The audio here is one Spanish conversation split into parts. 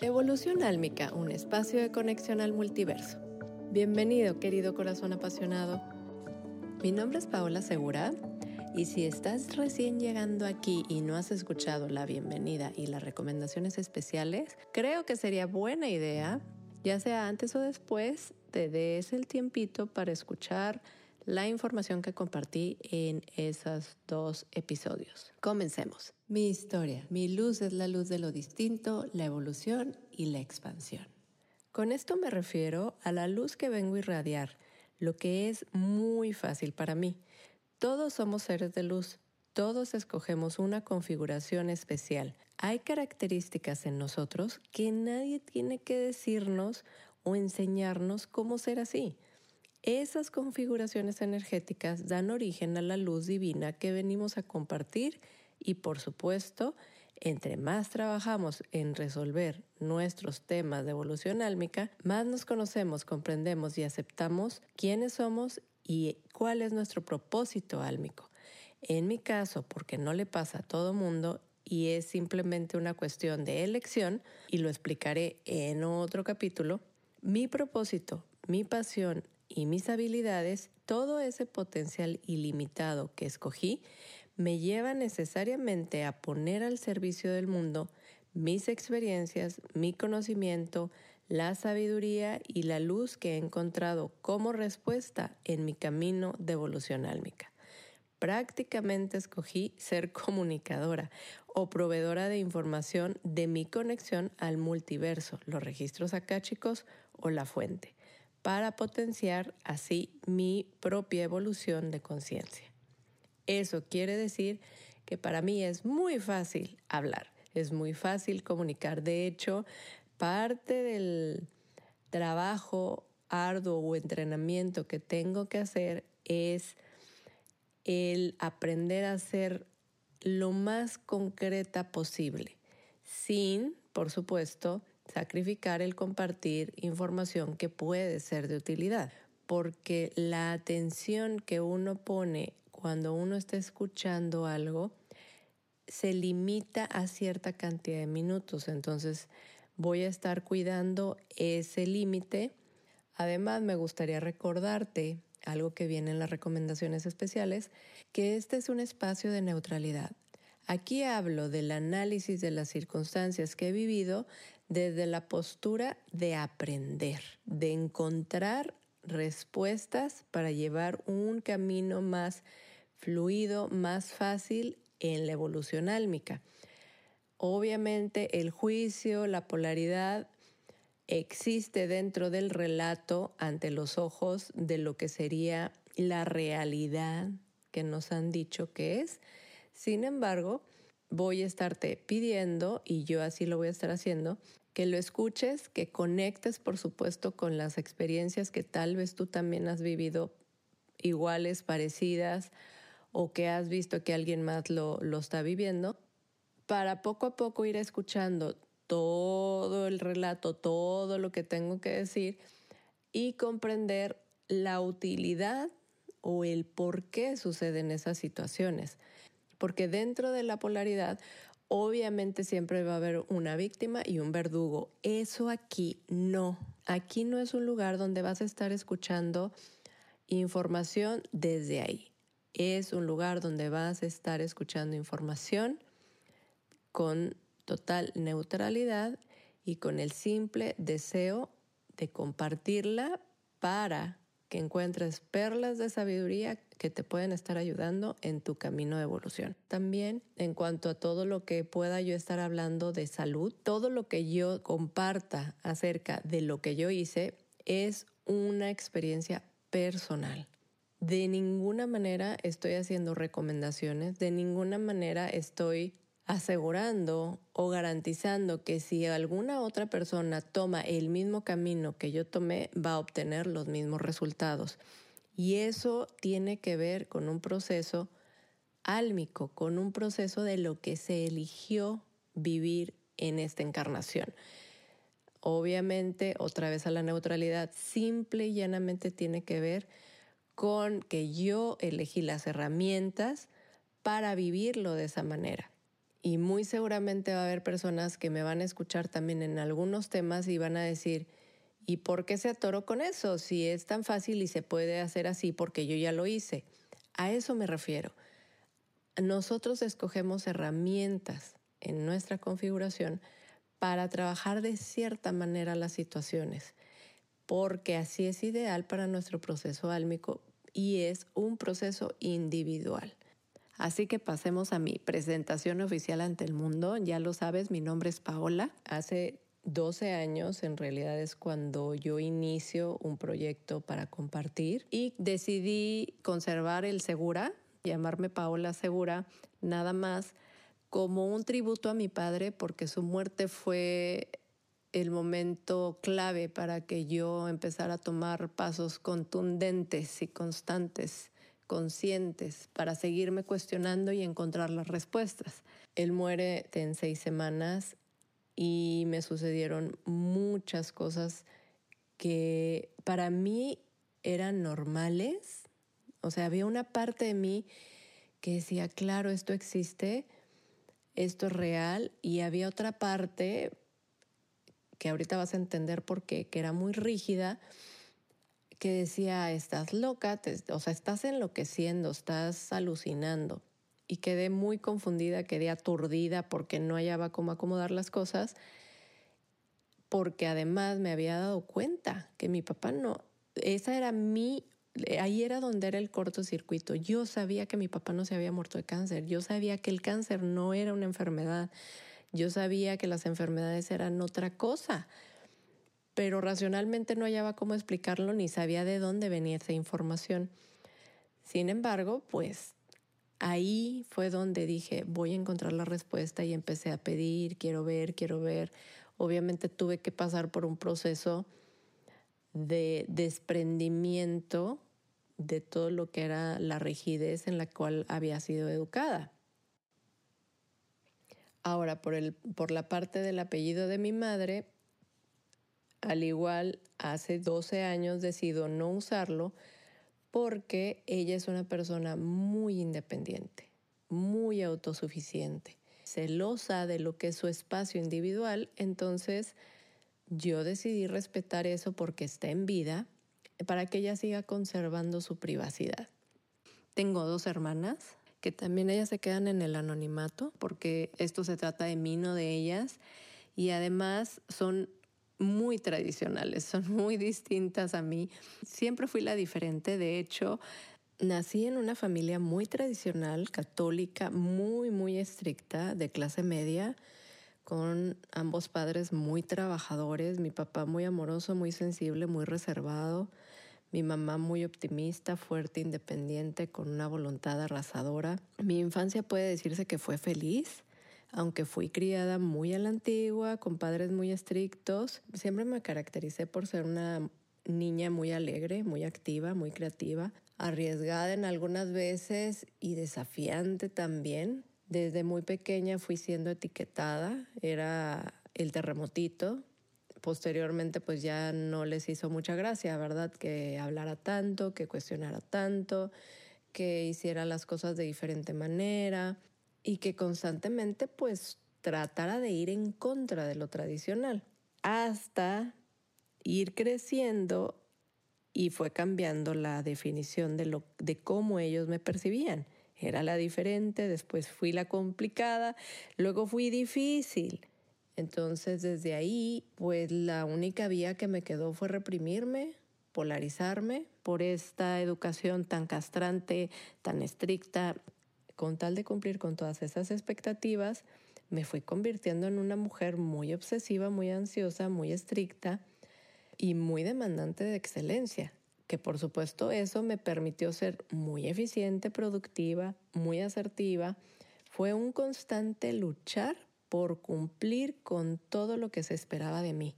Evolución Álmica, un espacio de conexión al multiverso. Bienvenido, querido corazón apasionado. Mi nombre es Paola Segura y si estás recién llegando aquí y no has escuchado la bienvenida y las recomendaciones especiales, creo que sería buena idea, ya sea antes o después, te des el tiempito para escuchar la información que compartí en esos dos episodios. Comencemos. Mi historia. Mi luz es la luz de lo distinto, la evolución y la expansión. Con esto me refiero a la luz que vengo a irradiar, lo que es muy fácil para mí. Todos somos seres de luz, todos escogemos una configuración especial. Hay características en nosotros que nadie tiene que decirnos o enseñarnos cómo ser así. Esas configuraciones energéticas dan origen a la luz divina que venimos a compartir y por supuesto, entre más trabajamos en resolver nuestros temas de evolución álmica, más nos conocemos, comprendemos y aceptamos quiénes somos y cuál es nuestro propósito álmico. En mi caso, porque no le pasa a todo mundo y es simplemente una cuestión de elección, y lo explicaré en otro capítulo, mi propósito, mi pasión y mis habilidades, todo ese potencial ilimitado que escogí, me lleva necesariamente a poner al servicio del mundo mis experiencias, mi conocimiento, la sabiduría y la luz que he encontrado como respuesta en mi camino de evolución álmica. Prácticamente escogí ser comunicadora o proveedora de información de mi conexión al multiverso, los registros chicos o la fuente para potenciar así mi propia evolución de conciencia. Eso quiere decir que para mí es muy fácil hablar, es muy fácil comunicar. De hecho, parte del trabajo arduo o entrenamiento que tengo que hacer es el aprender a ser lo más concreta posible, sin, por supuesto, sacrificar el compartir información que puede ser de utilidad, porque la atención que uno pone cuando uno está escuchando algo se limita a cierta cantidad de minutos, entonces voy a estar cuidando ese límite. Además, me gustaría recordarte algo que viene en las recomendaciones especiales, que este es un espacio de neutralidad. Aquí hablo del análisis de las circunstancias que he vivido desde la postura de aprender, de encontrar respuestas para llevar un camino más fluido, más fácil en la evolución álmica. Obviamente el juicio, la polaridad existe dentro del relato ante los ojos de lo que sería la realidad que nos han dicho que es sin embargo, voy a estarte pidiendo, y yo así lo voy a estar haciendo, que lo escuches, que conectes, por supuesto, con las experiencias que tal vez tú también has vivido iguales, parecidas, o que has visto que alguien más lo, lo está viviendo, para poco a poco ir escuchando todo el relato, todo lo que tengo que decir y comprender la utilidad o el por qué suceden esas situaciones porque dentro de la polaridad obviamente siempre va a haber una víctima y un verdugo. Eso aquí no. Aquí no es un lugar donde vas a estar escuchando información desde ahí. Es un lugar donde vas a estar escuchando información con total neutralidad y con el simple deseo de compartirla para que encuentres perlas de sabiduría que te pueden estar ayudando en tu camino de evolución. También en cuanto a todo lo que pueda yo estar hablando de salud, todo lo que yo comparta acerca de lo que yo hice es una experiencia personal. De ninguna manera estoy haciendo recomendaciones, de ninguna manera estoy asegurando o garantizando que si alguna otra persona toma el mismo camino que yo tomé, va a obtener los mismos resultados. Y eso tiene que ver con un proceso álmico, con un proceso de lo que se eligió vivir en esta encarnación. Obviamente, otra vez a la neutralidad, simple y llanamente tiene que ver con que yo elegí las herramientas para vivirlo de esa manera Y muy seguramente va a haber personas que me van a escuchar también en algunos temas y van a decir, ¿y por qué se atoró con eso? Si es tan fácil y se puede hacer así porque yo ya lo hice. A eso me refiero. Nosotros escogemos herramientas en nuestra configuración para trabajar de cierta manera las situaciones, porque así es ideal para nuestro proceso álmico y es un proceso individual. Así que pasemos a mi presentación oficial ante el mundo. Ya lo sabes, mi nombre es Paola. Hace 12 años en realidad es cuando yo inicio un proyecto para compartir y decidí conservar el Segura, llamarme Paola Segura, nada más como un tributo a mi padre porque su muerte fue el momento clave para que yo empezara a tomar pasos contundentes y constantes, conscientes, para seguirme cuestionando y encontrar las respuestas. Él muere en seis semanas y me sucedieron muchas cosas que para mí eran normales. O sea, había una parte de mí que decía, claro, esto existe, esto es real y había otra parte que ahorita vas a entender por qué, que era muy rígida, que decía, estás loca, o sea, estás enloqueciendo, estás alucinando. Y quedé muy confundida, quedé aturdida porque no hallaba cómo acomodar las cosas, porque además me había dado cuenta que mi papá no, esa era mi ahí era donde era el cortocircuito. Yo sabía que mi papá no se había muerto de cáncer. Yo sabía que el cáncer no era una enfermedad. Yo sabía que las enfermedades eran otra cosa. Pero racionalmente no hallaba cómo explicarlo ni sabía de dónde venía esa información. Sin embargo, pues ahí fue donde dije, voy a encontrar la respuesta y empecé a pedir, quiero ver, quiero ver. Obviamente tuve que pasar por un proceso de desprendimiento de todo lo que era la rigidez en la cual había sido educada. Ahora, por, el, por la parte del apellido de mi madre, al igual, hace 12 años decido no usarlo porque ella es una persona muy independiente, muy autosuficiente, celosa de lo que es su espacio individual, entonces yo decidí respetar eso porque está en vida para que ella siga conservando su privacidad. Tengo dos hermanas que también ellas se quedan en el anonimato porque esto se trata de mí, no de ellas. Y además son muy tradicionales, son muy distintas a mí. Siempre fui la diferente, de hecho, nací en una familia muy tradicional, católica, muy, muy estricta, de clase media con ambos padres muy trabajadores, mi papá muy amoroso, muy sensible, muy reservado, mi mamá muy optimista, fuerte, independiente, con una voluntad arrasadora. Mi infancia puede decirse que fue feliz, aunque fui criada muy a la antigua, con padres muy estrictos. Siempre me caractericé por ser una niña muy alegre, muy activa, muy creativa, arriesgada en algunas veces y desafiante también. Desde muy pequeña fui siendo etiquetada, era el terremotito. Posteriormente pues ya no les hizo mucha gracia, ¿verdad? Que hablara tanto, que cuestionara tanto, que hiciera las cosas de diferente manera y que constantemente pues tratara de ir en contra de lo tradicional hasta ir creciendo y fue cambiando la definición de, lo, de cómo ellos me percibían. Era la diferente, después fui la complicada, luego fui difícil. Entonces desde ahí, pues la única vía que me quedó fue reprimirme, polarizarme por esta educación tan castrante, tan estricta. Con tal de cumplir con todas esas expectativas, me fui convirtiendo en una mujer muy obsesiva, muy ansiosa, muy estricta y muy demandante de excelencia que por supuesto eso me permitió ser muy eficiente, productiva, muy asertiva. Fue un constante luchar por cumplir con todo lo que se esperaba de mí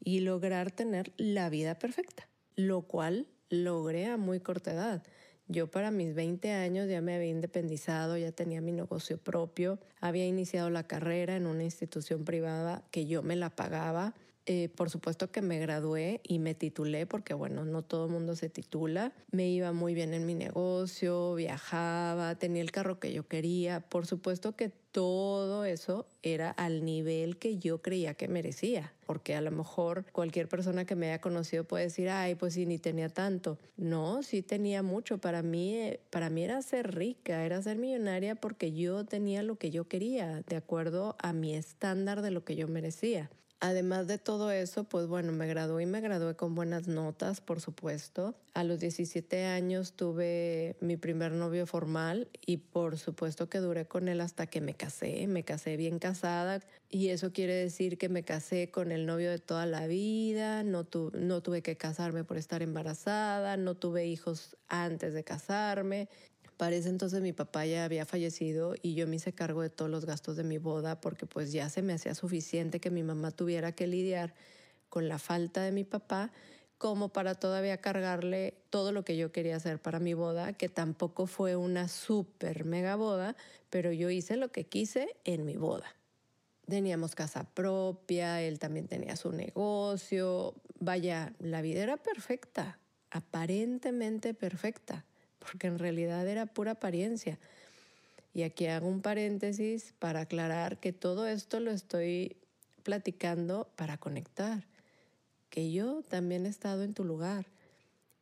y lograr tener la vida perfecta, lo cual logré a muy corta edad. Yo para mis 20 años ya me había independizado, ya tenía mi negocio propio, había iniciado la carrera en una institución privada que yo me la pagaba, Eh, por supuesto que me gradué y me titulé porque, bueno, no todo mundo se titula. Me iba muy bien en mi negocio, viajaba, tenía el carro que yo quería. Por supuesto que todo eso era al nivel que yo creía que merecía, porque a lo mejor cualquier persona que me haya conocido puede decir, ay, pues sí, ni tenía tanto. No, sí tenía mucho. Para mí, eh, para mí era ser rica, era ser millonaria porque yo tenía lo que yo quería, de acuerdo a mi estándar de lo que yo merecía. Además de todo eso, pues bueno, me gradué y me gradué con buenas notas, por supuesto. A los 17 años tuve mi primer novio formal y por supuesto que duré con él hasta que me casé. Me casé bien casada y eso quiere decir que me casé con el novio de toda la vida, no, no tuve que casarme por estar embarazada, no tuve hijos antes de casarme para entonces mi papá ya había fallecido y yo me hice cargo de todos los gastos de mi boda porque pues ya se me hacía suficiente que mi mamá tuviera que lidiar con la falta de mi papá como para todavía cargarle todo lo que yo quería hacer para mi boda, que tampoco fue una super mega boda, pero yo hice lo que quise en mi boda. Teníamos casa propia, él también tenía su negocio, vaya, la vida era perfecta, aparentemente perfecta porque en realidad era pura apariencia. Y aquí hago un paréntesis para aclarar que todo esto lo estoy platicando para conectar, que yo también he estado en tu lugar,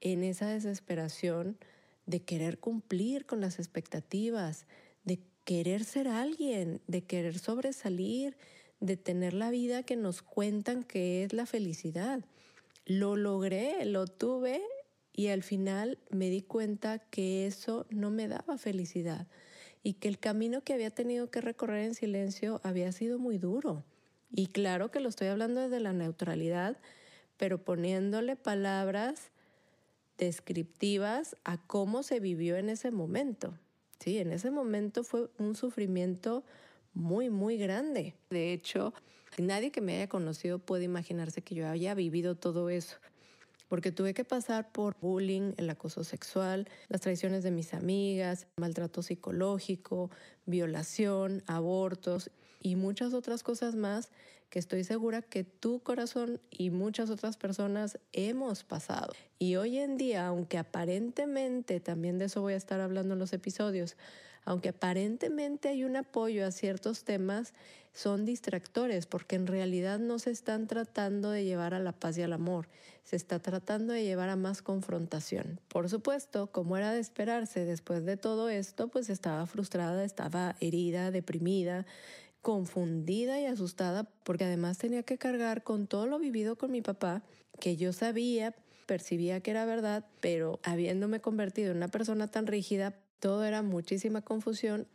en esa desesperación de querer cumplir con las expectativas, de querer ser alguien, de querer sobresalir, de tener la vida que nos cuentan que es la felicidad. Lo logré, lo tuve y al final me di cuenta que eso no me daba felicidad y que el camino que había tenido que recorrer en silencio había sido muy duro. Y claro que lo estoy hablando desde la neutralidad, pero poniéndole palabras descriptivas a cómo se vivió en ese momento. Sí, en ese momento fue un sufrimiento muy, muy grande. De hecho, nadie que me haya conocido puede imaginarse que yo haya vivido todo eso porque tuve que pasar por bullying, el acoso sexual, las traiciones de mis amigas, maltrato psicológico, violación, abortos y muchas otras cosas más que estoy segura que tu corazón y muchas otras personas hemos pasado. Y hoy en día, aunque aparentemente, también de eso voy a estar hablando en los episodios, aunque aparentemente hay un apoyo a ciertos temas, son distractores porque en realidad no se están tratando de llevar a la paz y al amor, se está tratando de llevar a más confrontación. Por supuesto, como era de esperarse después de todo esto, pues estaba frustrada, estaba herida, deprimida, confundida y asustada porque además tenía que cargar con todo lo vivido con mi papá, que yo sabía, percibía que era verdad, pero habiéndome convertido en una persona tan rígida, todo era muchísima confusión.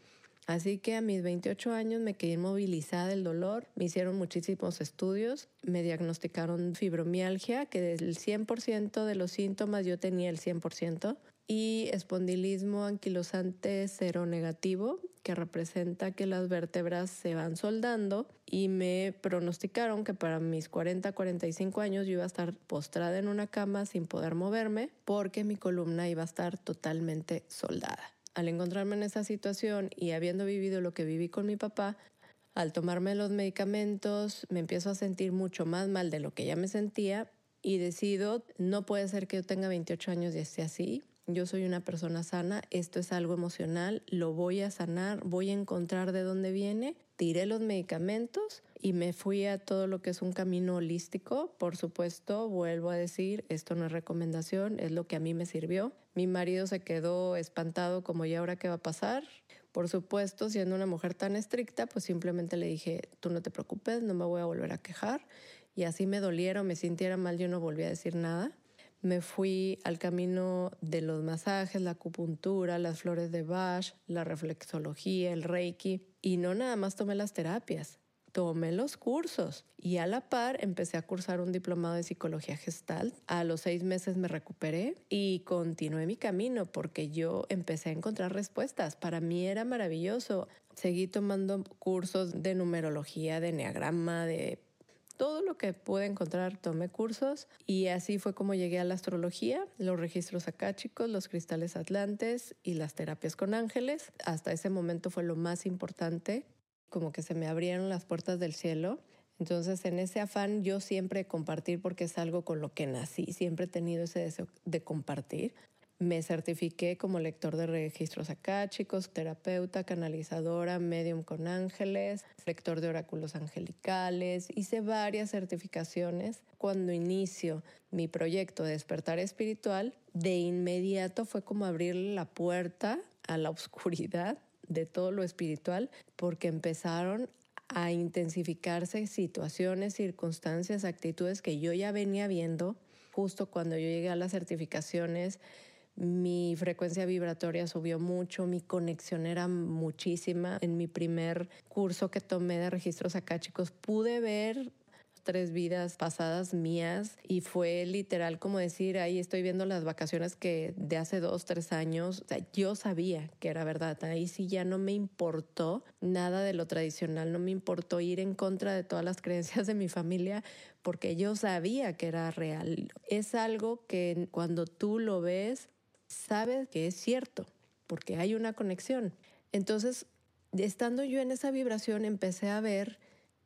Así que a mis 28 años me quedé inmovilizada del dolor, me hicieron muchísimos estudios, me diagnosticaron fibromialgia, que del 100% de los síntomas yo tenía el 100%, y espondilismo anquilosante cero negativo, que representa que las vértebras se van soldando y me pronosticaron que para mis 40, 45 años yo iba a estar postrada en una cama sin poder moverme porque mi columna iba a estar totalmente soldada al encontrarme en esa situación y habiendo vivido lo que viví con mi papá, al tomarme los medicamentos me empiezo a sentir mucho más mal de lo que ya me sentía y decido, no puede ser que yo tenga 28 años y esté así, yo soy una persona sana, esto es algo emocional, lo voy a sanar, voy a encontrar de dónde viene, tiré los medicamentos y me fui a todo lo que es un camino holístico. Por supuesto, vuelvo a decir, esto no es recomendación, es lo que a mí me sirvió. Mi marido se quedó espantado como, ¿y ahora qué va a pasar? Por supuesto, siendo una mujer tan estricta, pues simplemente le dije, tú no te preocupes, no me voy a volver a quejar. Y así me doliera o me sintiera mal, yo no volví a decir nada me fui al camino de los masajes, la acupuntura, las flores de Bach, la reflexología, el Reiki. Y no nada más tomé las terapias, tomé los cursos y a la par empecé a cursar un diplomado de psicología gestal. A los seis meses me recuperé y continué mi camino porque yo empecé a encontrar respuestas. Para mí era maravilloso. Seguí tomando cursos de numerología, de enneagrama, de todo lo que pude encontrar tomé cursos y así fue como llegué a la astrología, los registros acáchicos, los cristales atlantes y las terapias con ángeles. Hasta ese momento fue lo más importante, como que se me abrieron las puertas del cielo. Entonces, en ese afán, yo siempre compartir porque es algo con lo que nací, siempre he tenido ese deseo de compartir. Me certifiqué como lector de registros chicos, terapeuta, canalizadora, medium con ángeles, lector de oráculos angelicales. Hice varias certificaciones. Cuando inicio mi proyecto de despertar espiritual, de inmediato fue como abrir la puerta a la oscuridad de todo lo espiritual, porque empezaron a intensificarse situaciones, circunstancias, actitudes que yo ya venía viendo justo cuando yo llegué a las certificaciones mi frecuencia vibratoria subió mucho, mi conexión era muchísima. En mi primer curso que tomé de registros chicos pude ver tres vidas pasadas mías y fue literal como decir, ahí estoy viendo las vacaciones que de hace dos, tres años, yo sabía que era verdad, ahí sí ya no me importó nada de lo tradicional, no me importó ir en contra de todas las creencias de mi familia porque yo sabía que era real. Es algo que cuando tú lo ves, sabes que es cierto, porque hay una conexión. Entonces, estando yo en esa vibración, empecé a ver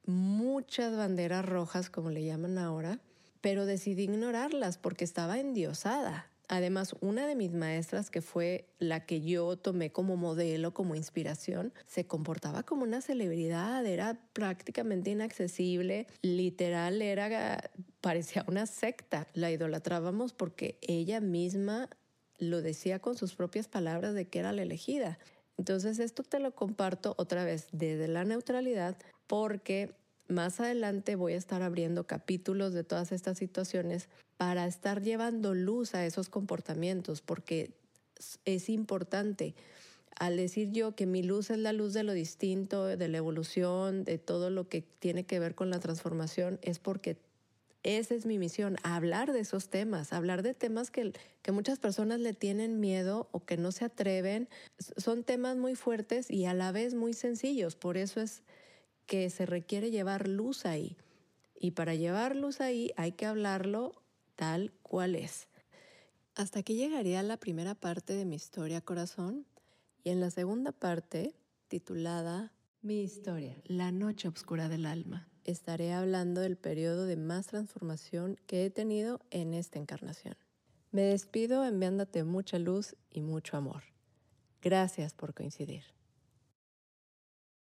muchas banderas rojas, como le llaman ahora, pero decidí ignorarlas porque estaba endiosada. Además, una de mis maestras, que fue la que yo tomé como modelo, como inspiración, se comportaba como una celebridad, era prácticamente inaccesible, literal era, parecía una secta, la idolatrábamos porque ella misma lo decía con sus propias palabras de que era la elegida. Entonces esto te lo comparto otra vez desde la neutralidad porque más adelante voy a estar abriendo capítulos de todas estas situaciones para estar llevando luz a esos comportamientos porque es importante. Al decir yo que mi luz es la luz de lo distinto, de la evolución, de todo lo que tiene que ver con la transformación, es porque esa es mi misión, hablar de esos temas, hablar de temas que, que muchas personas le tienen miedo o que no se atreven. Son temas muy fuertes y a la vez muy sencillos, por eso es que se requiere llevar luz ahí. Y para llevar luz ahí hay que hablarlo tal cual es. Hasta aquí llegaría la primera parte de mi historia corazón y en la segunda parte, titulada Mi historia, la noche oscura del alma estaré hablando del periodo de más transformación que he tenido en esta encarnación. Me despido enviándote mucha luz y mucho amor. Gracias por coincidir.